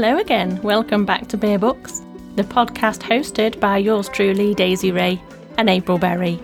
Hello again. Welcome back to Bear Books, the podcast hosted by yours truly, Daisy Ray and April Berry.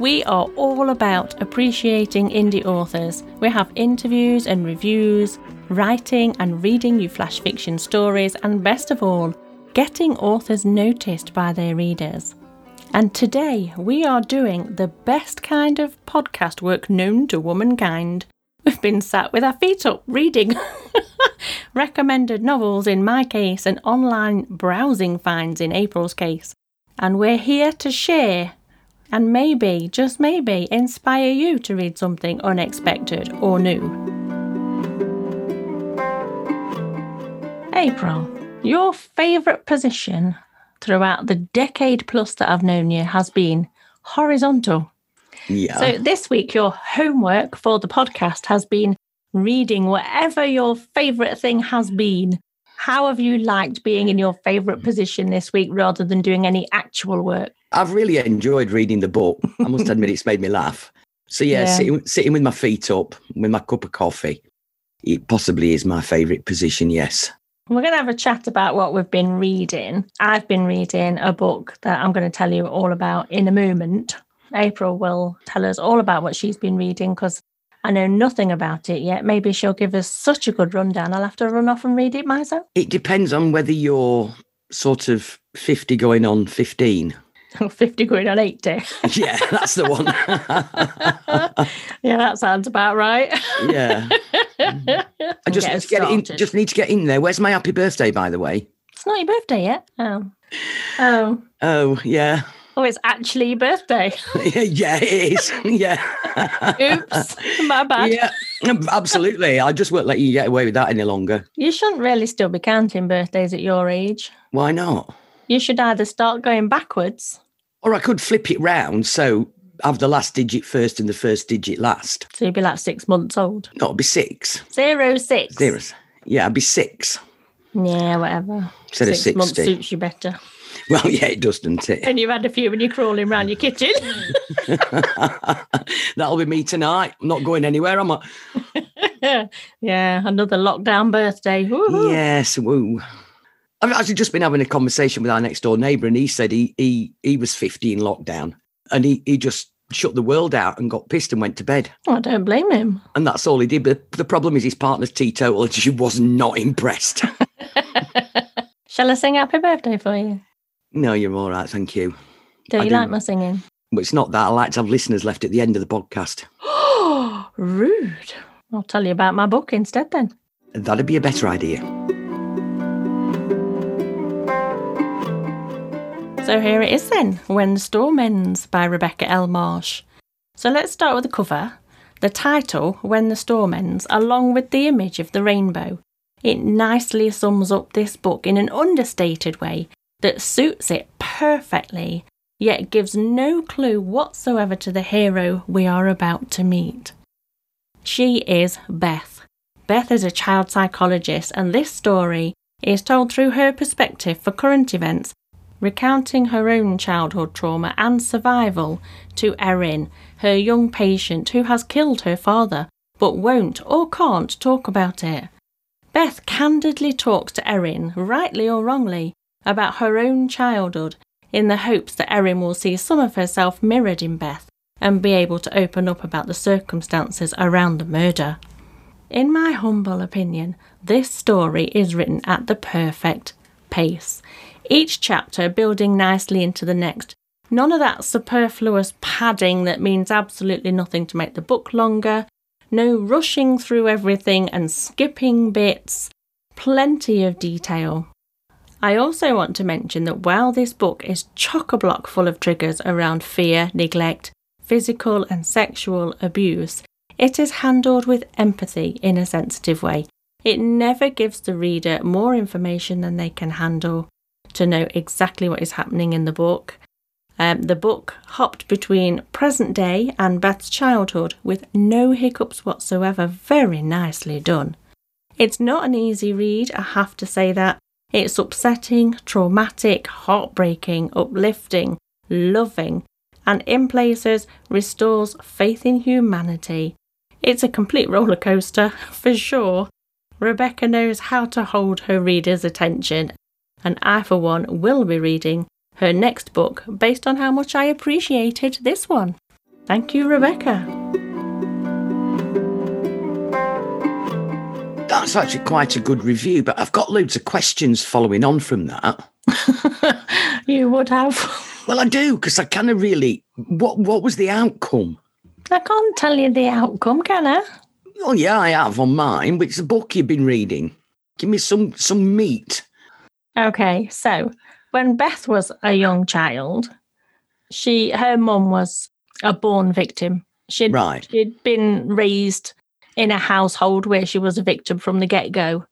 We are all about appreciating indie authors. We have interviews and reviews, writing and reading new flash fiction stories, and best of all, getting authors noticed by their readers. And today we are doing the best kind of podcast work known to womankind. We've been sat with our feet up reading recommended novels in my case and online browsing finds in April's case. And we're here to share and maybe, just maybe, inspire you to read something unexpected or new. April, your favourite position throughout the decade plus that I've known you has been horizontal. Yeah. So this week, your homework for the podcast has been reading whatever your favourite thing has been. How have you liked being in your favourite position this week rather than doing any actual work? I've really enjoyed reading the book. I must admit, it's made me laugh. So yeah, Yeah. Sitting, sitting with my feet up, with my cup of coffee, it possibly is my favourite position. Yes. We're going to have a chat about what we've been reading. I've been reading a book that I'm going to tell you all about in a moment. April will tell us all about what she's been reading because I know nothing about it yet. Maybe she'll give us such a good rundown. I'll have to run off and read it myself. It depends on whether you're sort of 50 going on 15. 50 going on 80. Yeah, that's the one. yeah, that sounds about right. yeah. I just need, to get in, just need to get in there. Where's my happy birthday, by the way? It's not your birthday yet. Oh. Oh. Oh, yeah. Oh, it's actually your birthday. yeah, it is. Yeah. Oops. My bad. Yeah, absolutely. I just won't let you get away with that any longer. You shouldn't really still be counting birthdays at your age. Why not? You should either start going backwards. Or I could flip it round so have the last digit first and the first digit last. So you'd be like six months old. No, it'd be six. Zero six. Zeros. Yeah, I'd be six. Yeah, whatever. Instead of six months suits you better. Well, yeah, it does, doesn't it? And you've had a few when you're crawling around your kitchen. That'll be me tonight. I'm not going anywhere, am I? yeah, another lockdown birthday. Woohoo. Yes, woo. I've actually just been having a conversation with our next door neighbour, and he said he he he was 50 in lockdown, and he he just shut the world out and got pissed and went to bed, Oh, I don't blame him. and that's all he did. But the problem is his partner's teetotal, and she was not impressed. Shall I sing happy birthday for you? No, you're all right, thank you. Do I you do. like my singing? But it's not that. I like to have listeners left at the end of the podcast. Rude. I'll tell you about my book instead then. That'd be a better idea. So here it is then When the Storm Ends by Rebecca L. Marsh. So let's start with the cover. The title, When the Storm Ends, along with the image of the rainbow. It nicely sums up this book in an understated way that suits it perfectly, yet gives no clue whatsoever to the hero we are about to meet. She is Beth. Beth is a child psychologist, and this story is told through her perspective for current events recounting her own childhood trauma and survival to Erin, her young patient who has killed her father but won't or can't talk about it. Beth candidly talks to Erin, rightly or wrongly, about her own childhood in the hopes that Erin will see some of herself mirrored in Beth and be able to open up about the circumstances around the murder. In my humble opinion, this story is written at the perfect pace, each chapter building nicely into the next. None of that superfluous padding that means absolutely nothing to make the book longer, no rushing through everything and skipping bits, plenty of detail. I also want to mention that while this book is chock a block full of triggers around fear, neglect, physical and sexual abuse, it is handled with empathy in a sensitive way. It never gives the reader more information than they can handle to know exactly what is happening in the book. Um, the book hopped between present day and Beth's childhood with no hiccups whatsoever. Very nicely done. It's not an easy read, I have to say that. It's upsetting, traumatic, heartbreaking, uplifting, loving, and in places restores faith in humanity. It's a complete roller coaster, for sure, Rebecca knows how to hold her readers' attention, and I, for one, will be reading her next book based on how much I appreciated this one. Thank you, Rebecca. That's actually quite a good review, but I've got loads of questions following on from that. you would have. Well, I do because I kind of really. What What was the outcome? I can't tell you the outcome, can I? Oh yeah, I have on mine. Which the book you've been reading? Give me some some meat. Okay, so when Beth was a young child, she her mum was a born victim. She'd Right. she'd been raised in a household where she was a victim from the get go.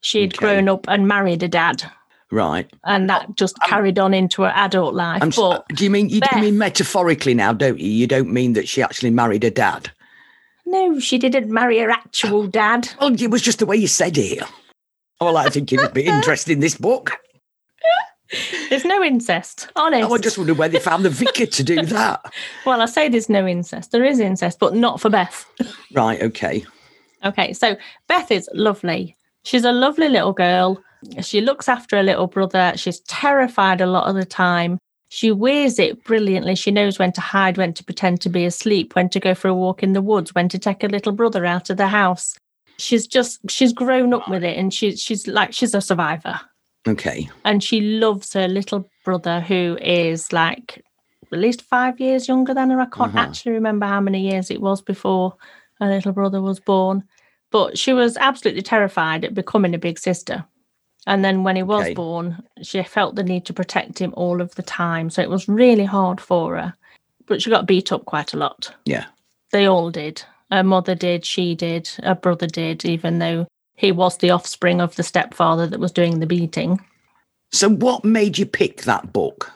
She'd Okay. grown up and married a dad, Right. and that oh, just carried on into her adult life. I'm. but uh, do you mean you do Beth- mean metaphorically now, don't you? You don't mean that she actually married a dad. no, she didn't marry her actual oh. dad. Well, it was just the way you said it. Oh, well, I think it would be interesting. This book. There's no incest, honest. Oh, I just wondered where they found the vicar to do that. Well, I say there's no incest. There is incest, but not for Beth. Right. Okay. Okay, so Beth is lovely. She's a lovely little girl. She looks after her little brother. She's terrified a lot of the time. She wears it brilliantly. She knows when to hide, when to pretend to be asleep, when to go for a walk in the woods, when to take her little brother out of the house. She's just she's grown up with it and she's she's like she's a survivor. Okay. And she loves her little brother who is like at least five years younger than her. I can't Uh-huh. actually remember how many years it was before her little brother was born. But she was absolutely terrified at becoming a big sister. And then when he was Okay. born, she felt the need to protect him all of the time. So it was really hard for her. But she got beat up quite a lot. Yeah. They all did. Her mother did, she did, her brother did, even though he was the offspring of the stepfather that was doing the beating. So, what made you pick that book?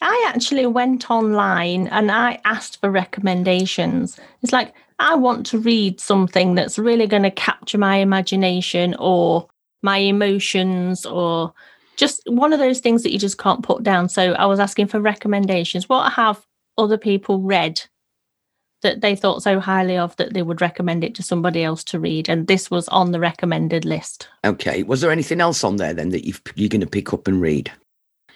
I actually went online and I asked for recommendations. It's like, I want to read something that's really going to capture my imagination or my emotions or just one of those things that you just can't put down. So I was asking for recommendations. What have other people read that they thought so highly of that they would recommend it to somebody else to read? And this was on the recommended list. Okay. Was there anything else on there then that you've, you're going to pick up and read?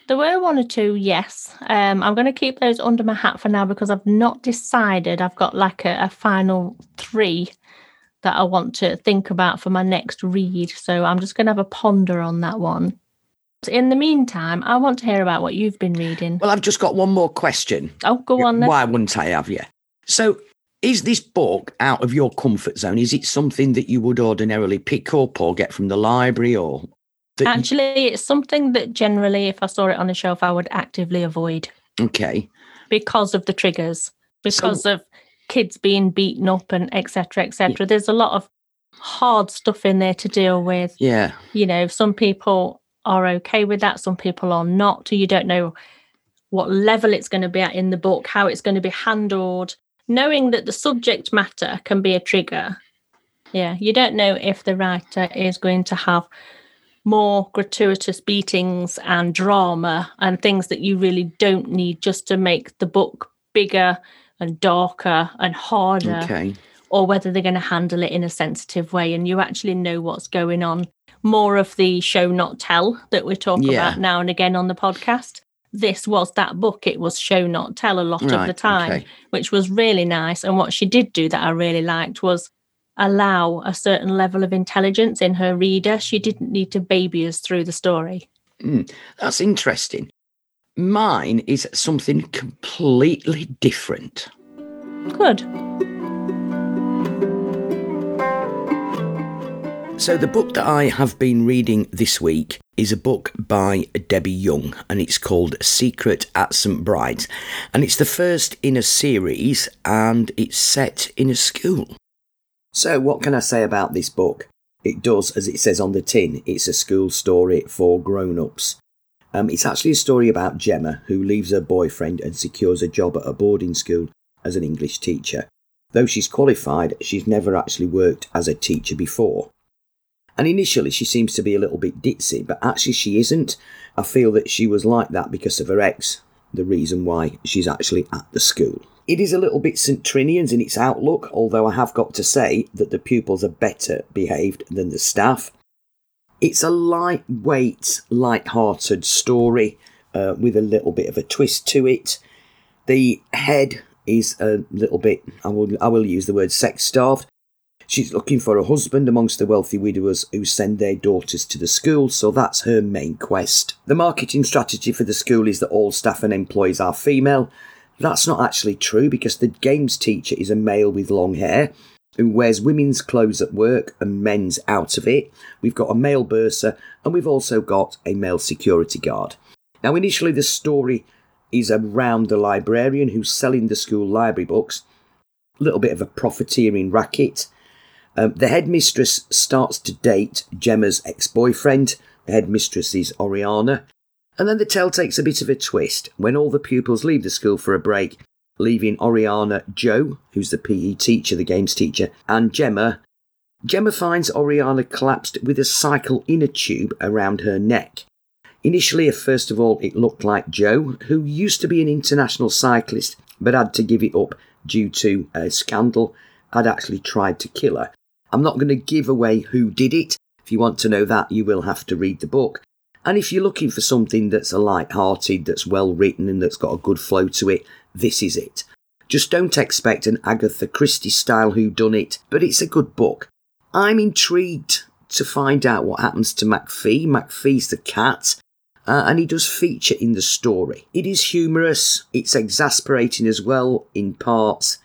There were one or two, yes. Um, I'm going to keep those under my hat for now because I've not decided. I've got like a, a final three that I want to think about for my next read. So I'm just going to have a ponder on that one. In the meantime, I want to hear about what you've been reading. Well, I've just got one more question. Oh, go on then. Why wouldn't I have you? So, is this book out of your comfort zone? Is it something that you would ordinarily pick up or get from the library or? Actually, it's something that generally, if I saw it on a shelf, I would actively avoid okay. because of the triggers, because of kids being beaten up and etc. etc. There's a lot of hard stuff in there to deal with. Yeah. you know, some people are okay with that, some people are not. You don't know what level it's going to be at in the book, how it's going to be handled. Knowing that the subject matter can be a trigger. Yeah, you don't know if the writer is going to have more gratuitous beatings and drama and things that you really don't need just to make the book bigger and darker and harder Okay. or whether they're going to handle it in a sensitive way and you actually know what's going on. More of the show not tell that we talk Yeah. about now and again on the podcast. This was that book. It was show not tell a lot of the time, okay. which was really nice. And what she did do that I really liked was allow a certain level of intelligence in her reader. She didn't need to baby us through the story. Hmm, that's interesting. Mine is something completely different. Good. So, the book that I have been reading this week is a book by Debbie Young and it's called Secret at St. Bride's. And it's the first in a series and it's set in a school. So, what can I say about this book? It does, as it says on the tin, it's a school story for grown ups. Um, it's actually a story about Gemma, who leaves her boyfriend and secures a job at a boarding school as an English teacher. Though she's qualified, she's never actually worked as a teacher before. And initially, she seems to be a little bit ditzy, but actually, she isn't. I feel that she was like that because of her ex, the reason why she's actually at the school. It is a little bit St Trinian's in its outlook, although I have got to say that the pupils are better behaved than the staff. It's a lightweight, light-hearted story uh, with a little bit of a twist to it. The head is a little bit, I will, I will use the word sex starved. She's looking for a husband amongst the wealthy widowers who send their daughters to the school, so that's her main quest. The marketing strategy for the school is that all staff and employees are female. That's not actually true because the games teacher is a male with long hair who wears women's clothes at work and men's out of it. We've got a male bursar and we've also got a male security guard. Now, initially, the story is around the librarian who's selling the school library books. A little bit of a profiteering racket. Um, the headmistress starts to date Gemma's ex boyfriend. The headmistress is Oriana. And then the tale takes a bit of a twist when all the pupils leave the school for a break, leaving Oriana Joe, who's the PE teacher, the games teacher, and Gemma. Gemma finds Oriana collapsed with a cycle inner tube around her neck. Initially, first of all, it looked like Joe, who used to be an international cyclist but had to give it up due to a scandal, had actually tried to kill her. I'm not going to give away who did it. If you want to know that, you will have to read the book. And if you're looking for something that's a light-hearted, that's well written, and that's got a good flow to it, this is it. Just don't expect an Agatha Christie style who done it, but it's a good book. I'm intrigued to find out what happens to McPhee. McPhee's the cat, uh, and he does feature in the story. It is humorous, it's exasperating as well in parts.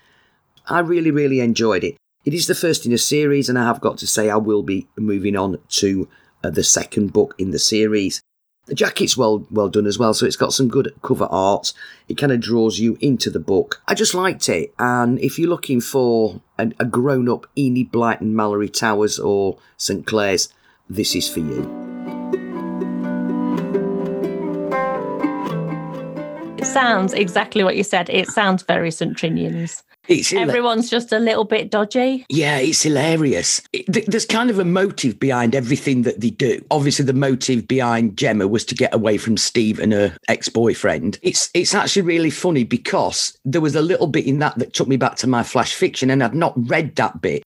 I really, really enjoyed it. It is the first in a series, and I have got to say, I will be moving on to uh, the second book in the series. The jacket's well well done as well, so it's got some good cover art. It kind of draws you into the book. I just liked it, and if you're looking for a, a grown-up Enid Blyton, Malory Towers, or St Clare's, this is for you. It sounds exactly what you said. It sounds very St Trinian's. It's Everyone's just a little bit dodgy. Yeah, it's hilarious. It, there's kind of a motive behind everything that they do. Obviously, the motive behind Gemma was to get away from Steve and her ex-boyfriend. It's it's actually really funny because there was a little bit in that that took me back to my flash fiction, and I'd not read that bit.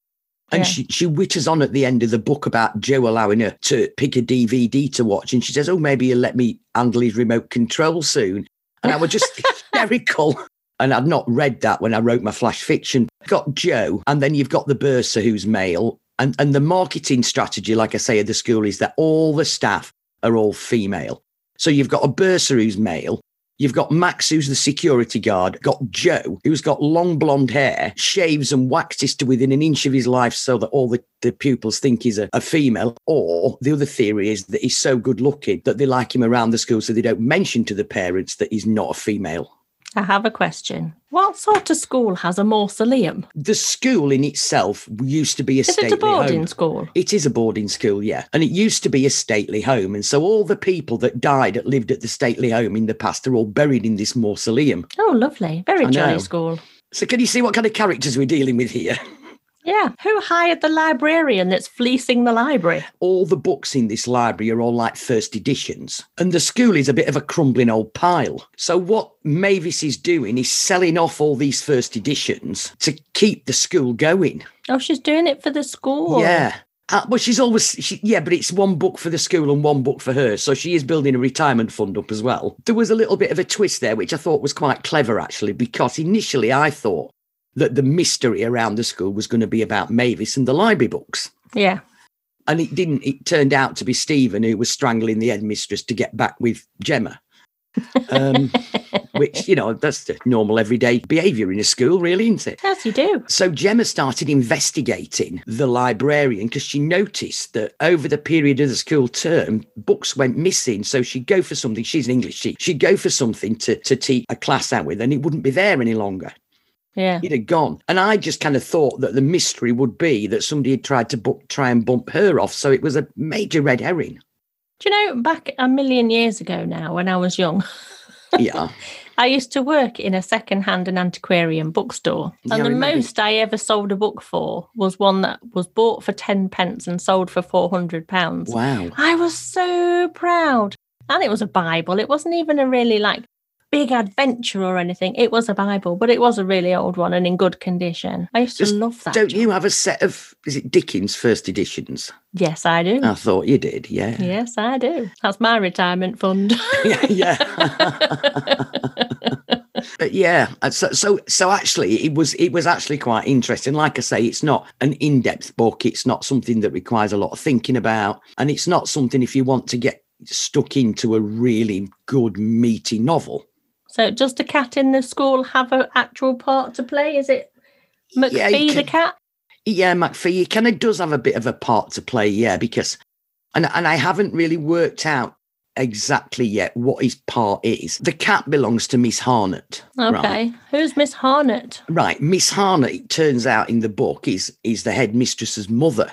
And yeah. she, she witters on at the end of the book about Joe allowing her to pick a DVD to watch. And she says, Oh, maybe you'll let me handle his remote control soon. And I was just hysterical. And I'd not read that when I wrote my flash fiction. Got Joe, and then you've got the bursar who's male. And, and the marketing strategy, like I say, at the school is that all the staff are all female. So you've got a bursar who's male. You've got Max, who's the security guard, got Joe, who's got long blonde hair, shaves and waxes to within an inch of his life so that all the, the pupils think he's a, a female. Or the other theory is that he's so good looking that they like him around the school so they don't mention to the parents that he's not a female. I have a question. What sort of school has a mausoleum? The school in itself used to be a is stately it a boarding home. school? It is a boarding school, yeah. And it used to be a stately home. And so all the people that died that lived at the stately home in the past are all buried in this mausoleum. Oh, lovely. Very jolly school. So can you see what kind of characters we're dealing with here? Yeah. Who hired the librarian that's fleecing the library? All the books in this library are all like first editions. And the school is a bit of a crumbling old pile. So what Mavis is doing is selling off all these first editions to keep the school going. Oh, she's doing it for the school. Yeah. Uh, well, she's always, she, yeah, but it's one book for the school and one book for her. So she is building a retirement fund up as well. There was a little bit of a twist there, which I thought was quite clever, actually, because initially I thought that the mystery around the school was going to be about Mavis and the library books. Yeah. And it didn't. It turned out to be Stephen who was strangling the headmistress to get back with Gemma. um, which you know that's the normal everyday behaviour in a school, really, isn't it? Yes, you do. So Gemma started investigating the librarian because she noticed that over the period of the school term, books went missing. So she'd go for something. She's an English teacher. She'd go for something to to teach a class out with, and it wouldn't be there any longer. Yeah. He'd have gone. And I just kind of thought that the mystery would be that somebody had tried to book, try and bump her off. So it was a major red herring. Do you know, back a million years ago now, when I was young, yeah. I used to work in a second-hand and antiquarian bookstore. And yeah, the most I ever sold a book for was one that was bought for 10 pence and sold for 400 pounds. Wow. I was so proud. And it was a Bible. It wasn't even a really like big adventure or anything. It was a Bible, but it was a really old one and in good condition. I used to love that. Don't you have a set of, is it Dickens first editions? Yes, I do. I thought you did, yeah. Yes, I do. That's my retirement fund. yeah. yeah. but yeah, uh, so, so so actually, it was it was actually quite interesting. Like I say, it's not an in-depth book. It's not something that requires a lot of thinking about, and it's not something if you want to get stuck into a really good meaty novel. So, does the cat in the school have an actual part to play? Is it McPhee Yeah, you the cat? Yeah, McPhee kind of does have a bit of a part to play, yeah, because and and I haven't really worked out exactly yet what his part is. The cat belongs to Miss Harnett. Okay. Right. Who's Miss Harnett? Right. Miss Harnett, it turns out in the book, is is the headmistress's mother.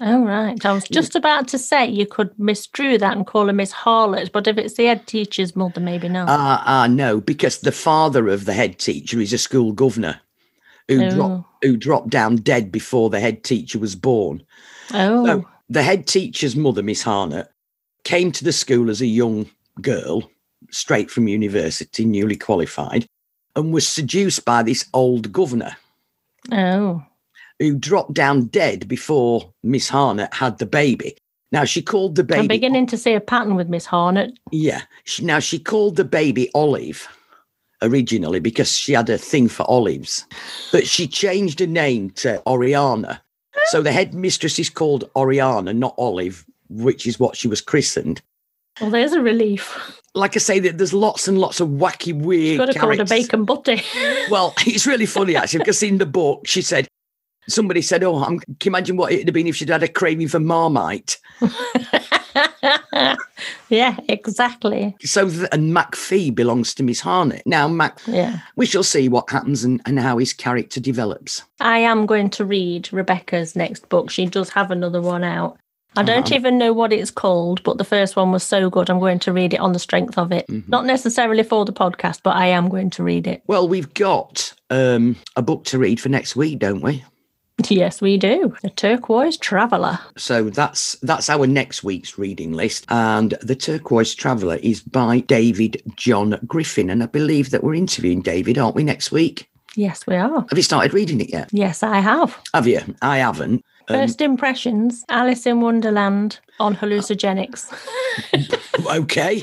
Oh, right. I was just about to say you could misdrew that and call her Miss Harlot, but if it's the head teacher's mother, maybe not. Ah, ah, no, because the father of the head teacher is a school governor who Oh. dropped who dropped down dead before the head teacher was born. oh, So the head teacher's mother, Miss Harnett, came to the school as a young girl, straight from university, newly qualified, and was seduced by this old governor oh. Who dropped down dead before Miss Harnett had the baby. Now she called the baby. I'm beginning to see a pattern with Miss Harnett. Yeah. Now she called the baby Olive originally because she had a thing for olives, but she changed her name to Oriana. So the headmistress is called Oriana, not Olive, which is what she was christened. Well, there's a relief. Like I say, there- there's lots and lots of wacky, weird. Got to call her characters. bacon butty. Well, it's really funny actually because in the book she said. Somebody said, "Oh, I'm, can you imagine what it'd have been if she'd had a craving for Marmite?" yeah, exactly. So, th- and McPhee belongs to Miss Harnett. Now, Mac, Yeah. we shall see what happens and, and how his character develops. I am going to read Rebecca's next book. She does have another one out. I don't even know what it's called, but the first one was so good. I'm going to read it on the strength of it. Mm-hmm. Not necessarily for the podcast, but I am going to read it. Well, we've got um, a book to read for next week, don't we? Yes, we do. The Turquoise Traveller. So that's that's our next week's reading list, and the Turquoise Traveller is by David John Griffin, and I believe that we're interviewing David, aren't we, next week? Yes, we are. Have you started reading it yet? Yes, I have. Have you? I haven't. Um, First impressions Alice in Wonderland on hallucinogenics. okay.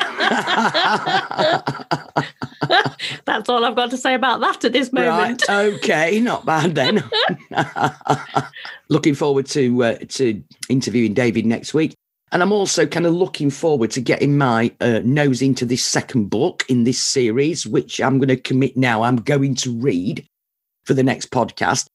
That's all I've got to say about that at this moment. Right. Okay. Not bad then. looking forward to uh, to interviewing David next week, and I'm also kind of looking forward to getting my uh, nose into this second book in this series, which I'm going to commit now. I'm going to read for the next podcast.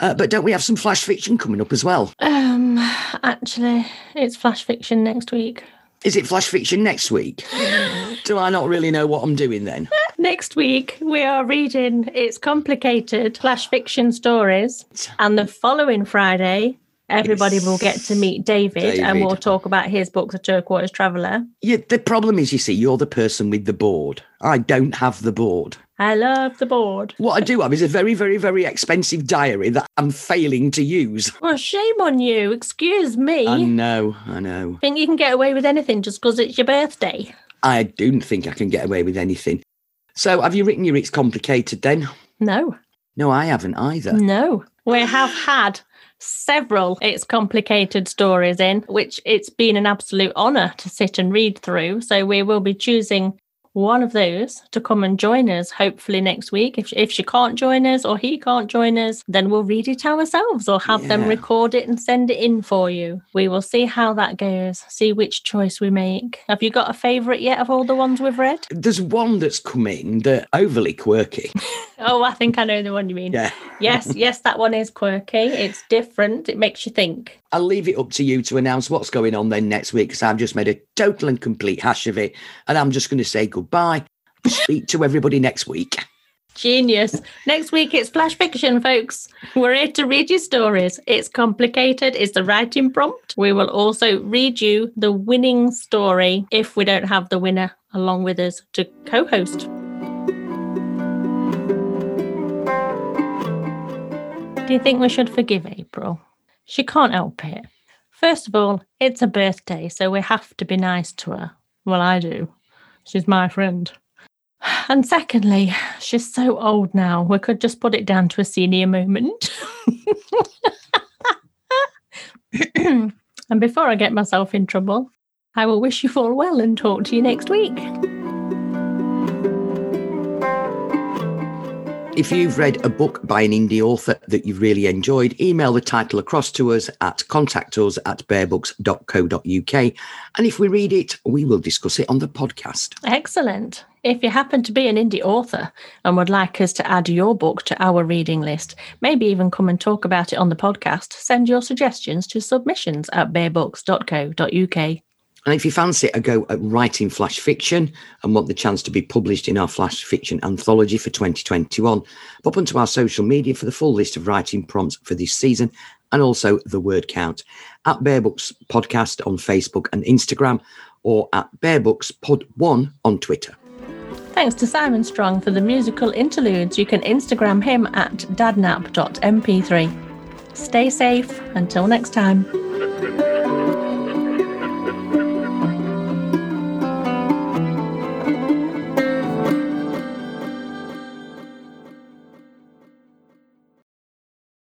Uh, but don't we have some flash fiction coming up as well? Um, actually, it's flash fiction next week. Is it flash fiction next week? Do I not really know what I'm doing then? Next week, we are reading It's Complicated Flash Fiction Stories. And the following Friday, everybody will get to meet David, and we'll talk about his book, The Turquoise Traveller. Yeah, the problem is, you see, you're the person with the board. I don't have the board. I love the board. What I do have is a very, very, very expensive diary that I'm failing to use. Well, shame on you. Excuse me. I know, I know. Think you can get away with anything just because it's your birthday? I don't think I can get away with anything. So, have you written your It's Complicated then? No, No, I haven't either. no. We have had several It's Complicated stories in, which it's been an absolute honour to sit and read through. So we will be choosing one of those to come and join us hopefully next week. If, if she can't join us or he can't join us, then we'll read it ourselves or have them record it and send it in for you. We will see how that goes, see which choice we make. Have you got a favourite yet of all the ones we've read? There's one that's come in that overly quirky. Oh, I think I know the one you mean. Yeah. yes, yes, that one is quirky. It's different. It makes you think. I'll leave it up to you to announce what's going on then next week because I've just made a total and complete hash of it. And I'm just going to say goodbye. Speak to everybody next week. Genius. Next week it's flash fiction, folks. We're here to read you stories. It's complicated. It's the writing prompt. We will also read you the winning story if we don't have the winner along with us to co host. Do you think we should forgive April? She can't help it. First of all, it's a birthday, so we have to be nice to her. Well, I do. She's my friend. And secondly, she's so old now, we could just put it down to a senior moment. and before I get myself in trouble, I will wish you all well and talk to you next week. If you've read a book by an indie author that you've really enjoyed, email the title across to us at contact us at bearbooks.co.uk. And if we read it, we will discuss it on the podcast. Excellent. If you happen to be an indie author and would like us to add your book to our reading list, maybe even come and talk about it on the podcast, send your suggestions to submissions at bearbooks.co.uk. And if you fancy a go at writing flash fiction and want the chance to be published in our flash fiction anthology for 2021, pop onto our social media for the full list of writing prompts for this season and also the word count at Bear Books Podcast on Facebook and Instagram or at Bear Books Pod 1 on Twitter. Thanks to Simon Strong for the musical interludes. You can Instagram him at dadnap.mp3. Stay safe until next time.